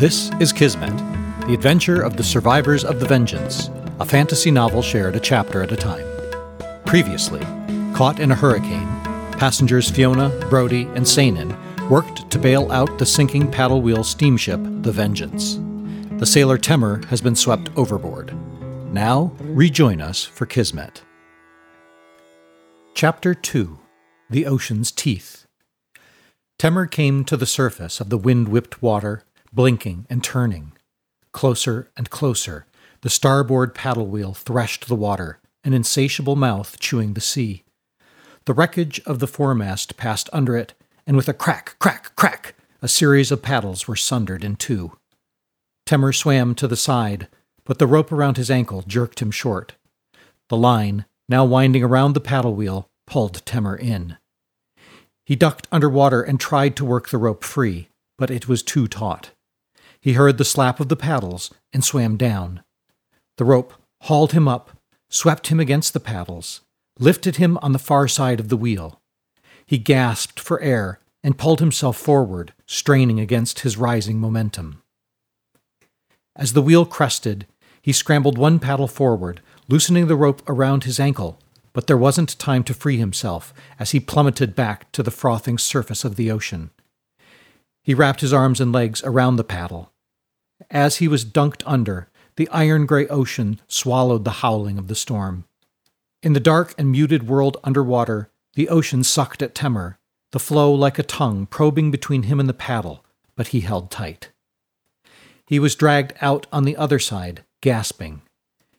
This is Kismet, the adventure of the survivors of the Vengeance, a fantasy novel shared a chapter at a time. Previously, caught in a hurricane, passengers Fiona, Brody, and Sainin worked to bail out the sinking paddle wheel steamship, the Vengeance. The sailor Temur has been swept overboard. Now, rejoin us for Kismet. Chapter 2 The Ocean's Teeth. Temur came to the surface of the wind whipped water blinking and turning. Closer and closer, the starboard paddle wheel threshed the water, an insatiable mouth chewing the sea. The wreckage of the foremast passed under it, and with a crack, crack, crack, a series of paddles were sundered in two. Temur swam to the side, but the rope around his ankle jerked him short. The line, now winding around the paddle wheel, pulled Temur in. He ducked under water and tried to work the rope free, but it was too taut. He heard the slap of the paddles and swam down. The rope hauled him up, swept him against the paddles, lifted him on the far side of the wheel. He gasped for air and pulled himself forward, straining against his rising momentum. As the wheel crested, he scrambled one paddle forward, loosening the rope around his ankle, but there wasn't time to free himself as he plummeted back to the frothing surface of the ocean. He wrapped his arms and legs around the paddle. As he was dunked under, the iron gray ocean swallowed the howling of the storm. In the dark and muted world underwater, the ocean sucked at Temur, the flow like a tongue probing between him and the paddle, but he held tight. He was dragged out on the other side, gasping.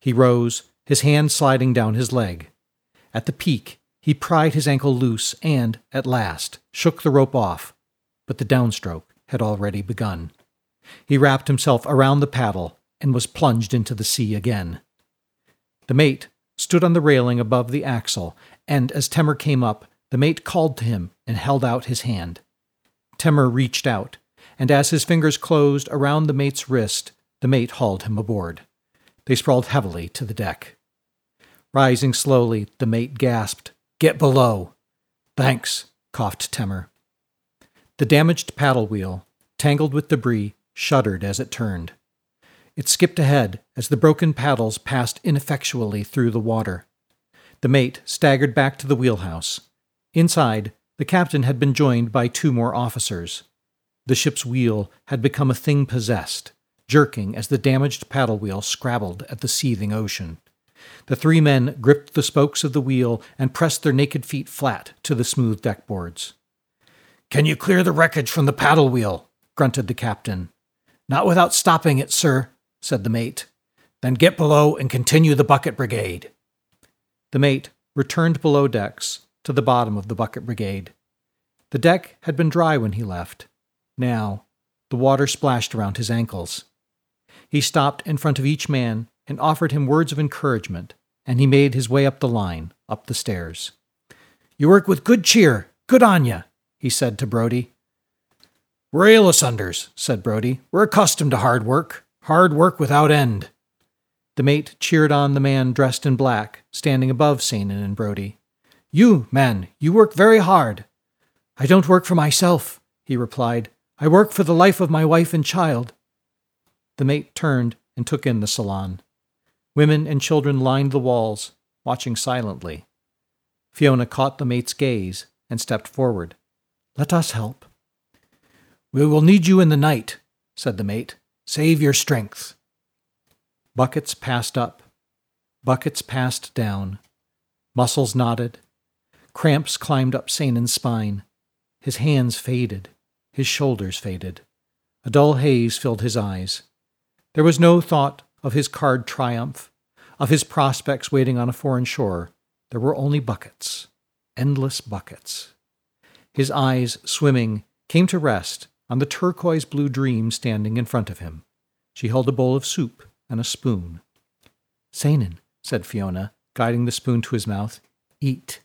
He rose, his hand sliding down his leg. At the peak, he pried his ankle loose and, at last, shook the rope off, but the downstroke had already begun. He wrapped himself around the paddle and was plunged into the sea again. The mate stood on the railing above the axle, and as Temur came up, the mate called to him and held out his hand. Temur reached out, and as his fingers closed around the mate's wrist, the mate hauled him aboard. They sprawled heavily to the deck. Rising slowly, the mate gasped, Get below! Thanks, coughed Temur. The damaged paddle wheel, tangled with debris, shuddered as it turned. It skipped ahead as the broken paddles passed ineffectually through the water. The mate staggered back to the wheelhouse. Inside, the captain had been joined by two more officers. The ship's wheel had become a thing possessed, jerking as the damaged paddle wheel scrabbled at the seething ocean. The three men gripped the spokes of the wheel and pressed their naked feet flat to the smooth deck boards. Can you clear the wreckage from the paddle wheel? grunted the captain. Not without stopping it, sir, said the mate. Then get below and continue the bucket brigade. The mate returned below decks to the bottom of the bucket brigade. The deck had been dry when he left. Now, the water splashed around his ankles. He stopped in front of each man and offered him words of encouragement, and he made his way up the line, up the stairs. You work with good cheer. Good on ya he said to Brody. We're Aelisunders, said Brody. We're accustomed to hard work, hard work without end. The mate cheered on the man dressed in black, standing above Sainin and Brody. You, man, you work very hard. I don't work for myself, he replied. I work for the life of my wife and child. The mate turned and took in the salon. Women and children lined the walls, watching silently. Fiona caught the mate's gaze and stepped forward. Let us help. We will need you in the night, said the mate. Save your strength. Buckets passed up. Buckets passed down. Muscles knotted. Cramps climbed up Sainin's spine. His hands faded. His shoulders faded. A dull haze filled his eyes. There was no thought of his card triumph, of his prospects waiting on a foreign shore. There were only buckets, endless buckets his eyes swimming, came to rest on the turquoise blue dream standing in front of him. She held a bowl of soup and a spoon. Sainin, said Fiona, guiding the spoon to his mouth, eat.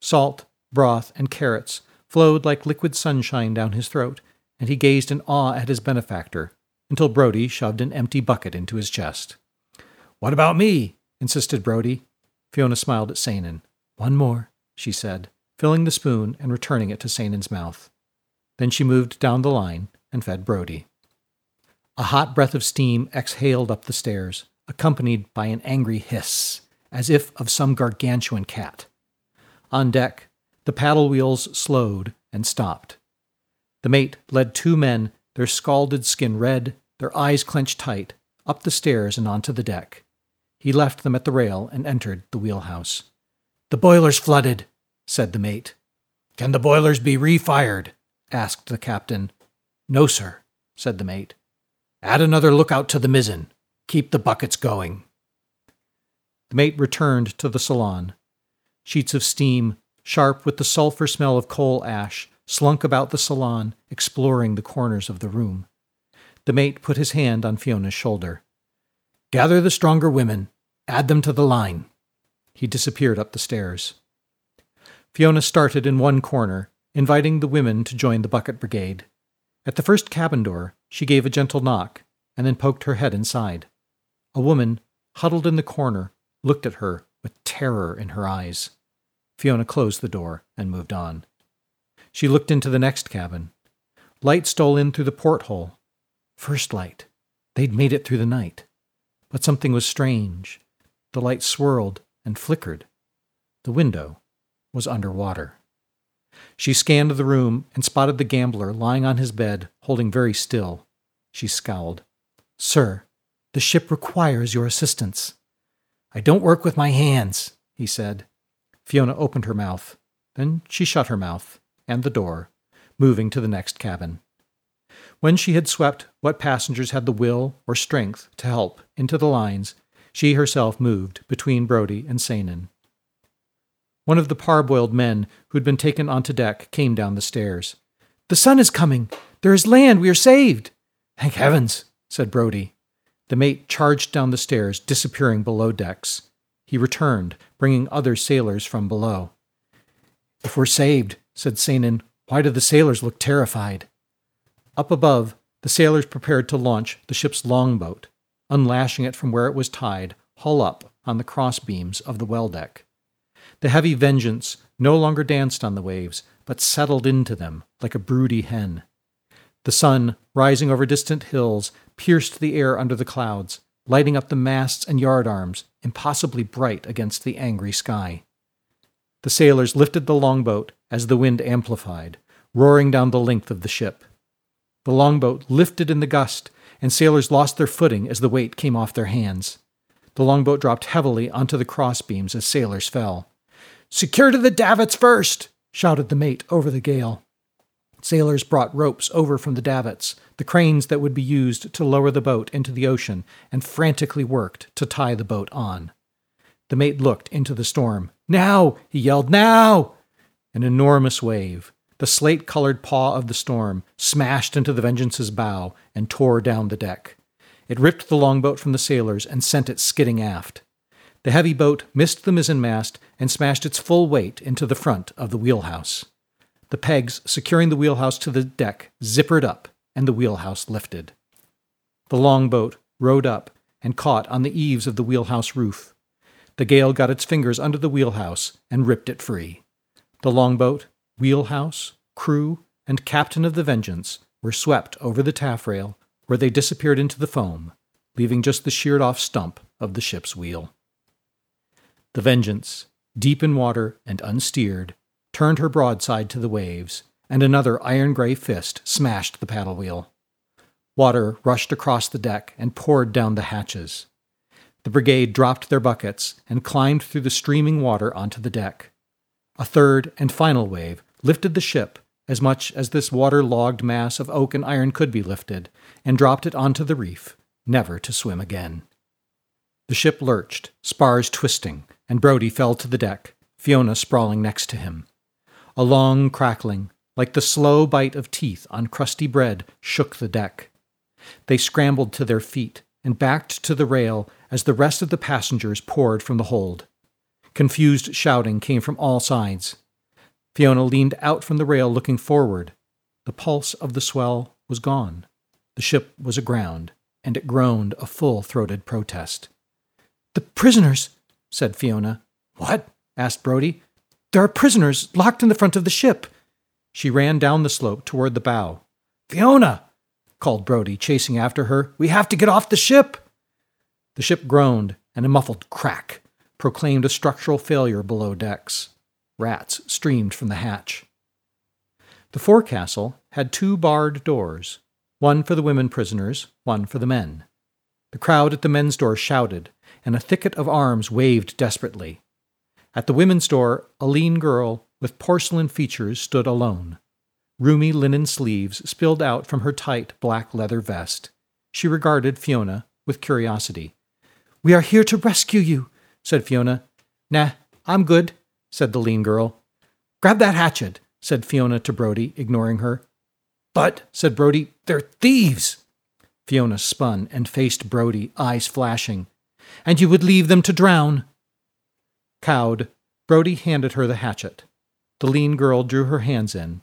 Salt, broth, and carrots flowed like liquid sunshine down his throat, and he gazed in awe at his benefactor until Brody shoved an empty bucket into his chest. What about me? insisted Brody. Fiona smiled at Sainin. One more, she said filling the spoon and returning it to Sainin's mouth. Then she moved down the line and fed Brody. A hot breath of steam exhaled up the stairs, accompanied by an angry hiss, as if of some gargantuan cat. On deck, the paddle wheels slowed and stopped. The mate led two men, their scalded skin red, their eyes clenched tight, up the stairs and onto the deck. He left them at the rail and entered the wheelhouse. The boiler's flooded, said the mate. Can the boilers be refired? asked the captain. No, sir, said the mate. Add another lookout to the mizzen. Keep the buckets going. The mate returned to the salon. Sheets of steam, sharp with the sulphur smell of coal ash, slunk about the salon, exploring the corners of the room. The mate put his hand on Fiona's shoulder. Gather the stronger women, add them to the line. He disappeared up the stairs. Fiona started in one corner, inviting the women to join the bucket brigade. At the first cabin door, she gave a gentle knock and then poked her head inside. A woman, huddled in the corner, looked at her with terror in her eyes. Fiona closed the door and moved on. She looked into the next cabin. Light stole in through the porthole. First light. They'd made it through the night. But something was strange. The light swirled and flickered. The window was under water. She scanned the room and spotted the gambler lying on his bed, holding very still. She scowled. Sir, the ship requires your assistance. I don't work with my hands, he said. Fiona opened her mouth. Then she shut her mouth and the door, moving to the next cabin. When she had swept what passengers had the will or strength to help into the lines, she herself moved between Brodie and Saanen. One of the parboiled men who had been taken onto deck came down the stairs. The sun is coming! There is land! We are saved! Thank heavens, said Brodie. The mate charged down the stairs, disappearing below decks. He returned, bringing other sailors from below. If we're saved, said Saanen, why do the sailors look terrified? Up above, the sailors prepared to launch the ship's longboat, unlashing it from where it was tied, hull up, on the crossbeams of the well deck. The heavy Vengeance no longer danced on the waves, but settled into them like a broody hen. The sun, rising over distant hills, pierced the air under the clouds, lighting up the masts and yardarms, impossibly bright against the angry sky. The sailors lifted the longboat as the wind amplified, roaring down the length of the ship. The longboat lifted in the gust, and sailors lost their footing as the weight came off their hands. The longboat dropped heavily onto the crossbeams as sailors fell. Secure to the davits first! shouted the mate over the gale. Sailors brought ropes over from the davits, the cranes that would be used to lower the boat into the ocean, and frantically worked to tie the boat on. The mate looked into the storm. Now! he yelled. Now! An enormous wave, the slate colored paw of the storm, smashed into the Vengeance's bow and tore down the deck. It ripped the longboat from the sailors and sent it skidding aft. The heavy boat missed the mizzenmast and smashed its full weight into the front of the wheelhouse. The pegs securing the wheelhouse to the deck zippered up, and the wheelhouse lifted. The longboat rode up and caught on the eaves of the wheelhouse roof. The gale got its fingers under the wheelhouse and ripped it free. The longboat, wheelhouse, crew, and captain of the Vengeance were swept over the taffrail, where they disappeared into the foam, leaving just the sheared off stump of the ship's wheel. The Vengeance, deep in water and unsteered, turned her broadside to the waves, and another iron gray fist smashed the paddle wheel. Water rushed across the deck and poured down the hatches. The brigade dropped their buckets and climbed through the streaming water onto the deck. A third and final wave lifted the ship as much as this water-logged mass of oak and iron could be lifted, and dropped it onto the reef, never to swim again. The ship lurched, spars twisting, and Brodie fell to the deck, Fiona sprawling next to him. A long crackling, like the slow bite of teeth on crusty bread, shook the deck. They scrambled to their feet and backed to the rail as the rest of the passengers poured from the hold. Confused shouting came from all sides. Fiona leaned out from the rail looking forward. The pulse of the swell was gone. The ship was aground, and it groaned a full throated protest. The prisoners, said Fiona. What? asked Brodie. There are prisoners locked in the front of the ship. She ran down the slope toward the bow. Fiona! called Brody, chasing after her. We have to get off the ship! The ship groaned, and a muffled crack proclaimed a structural failure below decks. Rats streamed from the hatch. The forecastle had two barred doors, one for the women prisoners, one for the men. The crowd at the men's door shouted, and a thicket of arms waved desperately. At the women's door, a lean girl with porcelain features stood alone. Roomy linen sleeves spilled out from her tight black leather vest. She regarded Fiona with curiosity. We are here to rescue you, said Fiona. Nah, I'm good, said the lean girl. Grab that hatchet, said Fiona to Brody, ignoring her. But, said Brody, they're thieves. Fiona spun and faced Brody, eyes flashing. And you would leave them to drown? Cowed, Brody handed her the hatchet. The lean girl drew her hands in.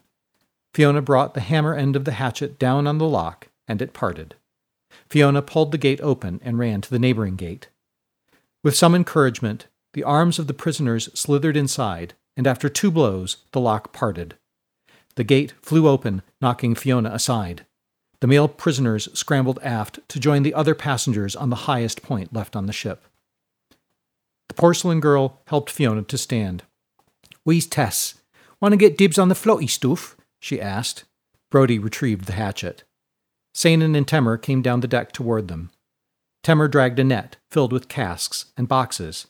Fiona brought the hammer end of the hatchet down on the lock, and it parted. Fiona pulled the gate open and ran to the neighboring gate. With some encouragement, the arms of the prisoners slithered inside, and after two blows, the lock parted. The gate flew open, knocking Fiona aside. The male prisoners scrambled aft to join the other passengers on the highest point left on the ship. The porcelain girl helped Fiona to stand. Where's Tess? Want to get dibs on the floaty stuff? she asked. Brody retrieved the hatchet. Saanen and Temur came down the deck toward them. Temur dragged a net filled with casks and boxes.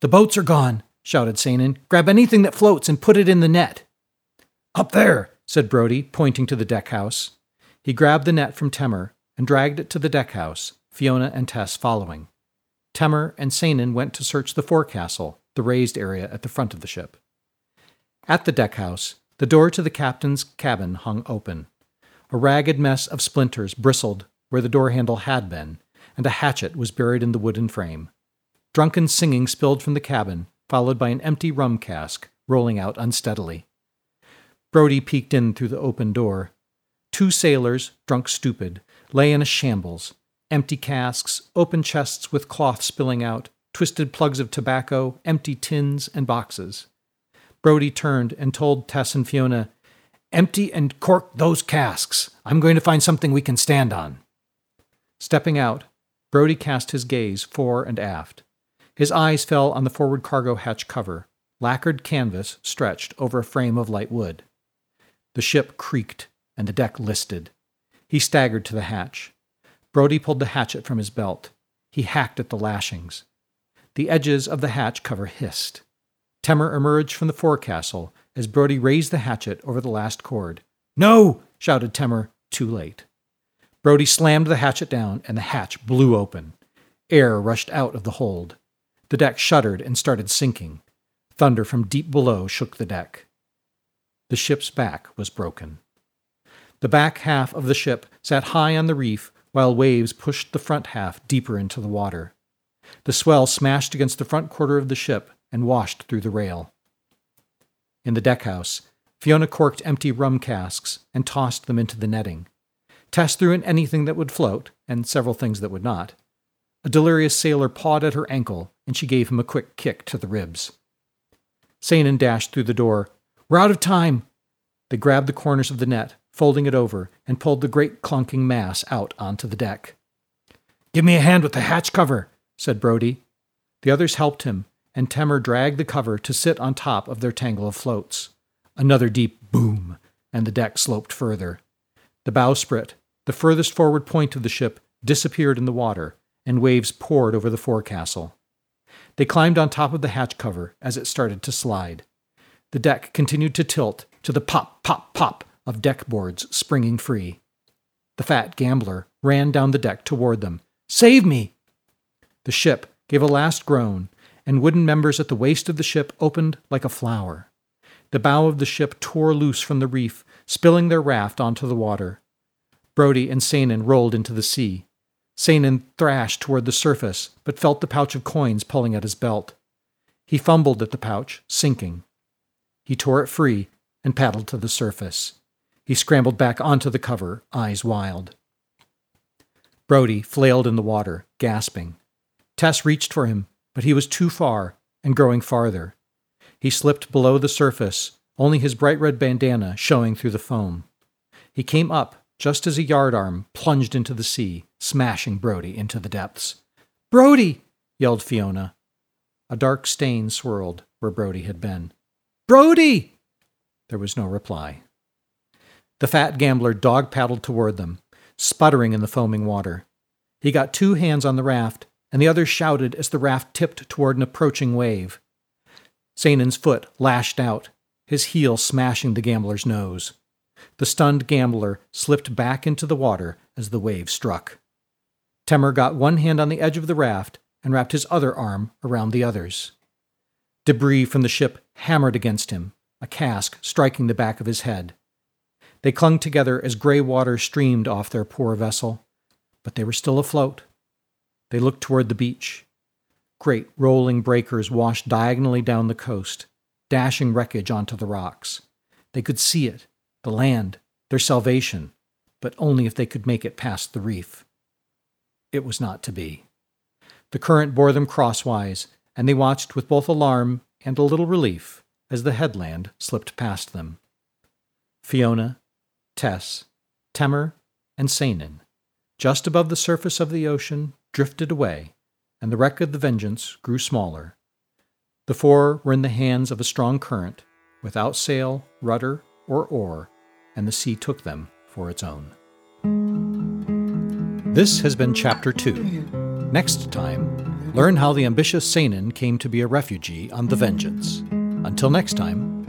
The boats are gone, shouted Saanen. Grab anything that floats and put it in the net. Up there, said Brody, pointing to the deck house. He grabbed the net from Temur and dragged it to the deck house, Fiona and Tess following. Temur and Saanen went to search the forecastle, the raised area at the front of the ship. At the deck house, the door to the captain's cabin hung open. A ragged mess of splinters bristled where the door handle had been, and a hatchet was buried in the wooden frame. Drunken singing spilled from the cabin, followed by an empty rum cask rolling out unsteadily. Brody peeked in through the open door. Two sailors, drunk stupid, lay in a shambles. Empty casks, open chests with cloth spilling out, twisted plugs of tobacco, empty tins and boxes. Brody turned and told Tess and Fiona, Empty and cork those casks. I'm going to find something we can stand on. Stepping out, Brody cast his gaze fore and aft. His eyes fell on the forward cargo hatch cover, lacquered canvas stretched over a frame of light wood. The ship creaked, and the deck listed. He staggered to the hatch. Brody pulled the hatchet from his belt. He hacked at the lashings. The edges of the hatch cover hissed. Temur emerged from the forecastle as Brody raised the hatchet over the last cord. No! shouted Temur, too late. Brody slammed the hatchet down, and the hatch blew open. Air rushed out of the hold. The deck shuddered and started sinking. Thunder from deep below shook the deck. The ship's back was broken. The back half of the ship sat high on the reef while waves pushed the front half deeper into the water. The swell smashed against the front quarter of the ship and washed through the rail. In the deckhouse, Fiona corked empty rum casks and tossed them into the netting. Tess threw in anything that would float, and several things that would not. A delirious sailor pawed at her ankle, and she gave him a quick kick to the ribs. Saanen dashed through the door, we're out of time. They grabbed the corners of the net, folding it over, and pulled the great clunking mass out onto the deck. Give me a hand with the hatch cover, said Brody. The others helped him, and Temur dragged the cover to sit on top of their tangle of floats. Another deep boom, and the deck sloped further. The bowsprit, the furthest forward point of the ship, disappeared in the water, and waves poured over the forecastle. They climbed on top of the hatch cover as it started to slide. The deck continued to tilt to the pop, pop, pop of deck boards springing free. The fat gambler ran down the deck toward them. Save me! The ship gave a last groan, and wooden members at the waist of the ship opened like a flower. The bow of the ship tore loose from the reef, spilling their raft onto the water. Brody and Saanen rolled into the sea. Saanen thrashed toward the surface, but felt the pouch of coins pulling at his belt. He fumbled at the pouch, sinking. He tore it free and paddled to the surface. He scrambled back onto the cover, eyes wild. Brody flailed in the water, gasping. Tess reached for him, but he was too far and growing farther. He slipped below the surface, only his bright red bandana showing through the foam. He came up just as a yardarm plunged into the sea, smashing Brody into the depths. Brody! yelled Fiona. A dark stain swirled where Brody had been. Brody! There was no reply. The fat gambler dog paddled toward them, sputtering in the foaming water. He got two hands on the raft, and the other shouted as the raft tipped toward an approaching wave. Sanin's foot lashed out, his heel smashing the gambler's nose. The stunned gambler slipped back into the water as the wave struck. Temur got one hand on the edge of the raft and wrapped his other arm around the other's. Debris from the ship hammered against him, a cask striking the back of his head. They clung together as gray water streamed off their poor vessel, but they were still afloat. They looked toward the beach. Great rolling breakers washed diagonally down the coast, dashing wreckage onto the rocks. They could see it, the land, their salvation, but only if they could make it past the reef. It was not to be. The current bore them crosswise, and they watched with both alarm and a little relief as the headland slipped past them. Fiona, Tess, Temur, and Sanin, just above the surface of the ocean, drifted away, and the wreck of the Vengeance grew smaller. The four were in the hands of a strong current, without sail, rudder, or oar, and the sea took them for its own. This has been Chapter 2. Next time, learn how the ambitious Sanin came to be a refugee on the Vengeance. Until next time,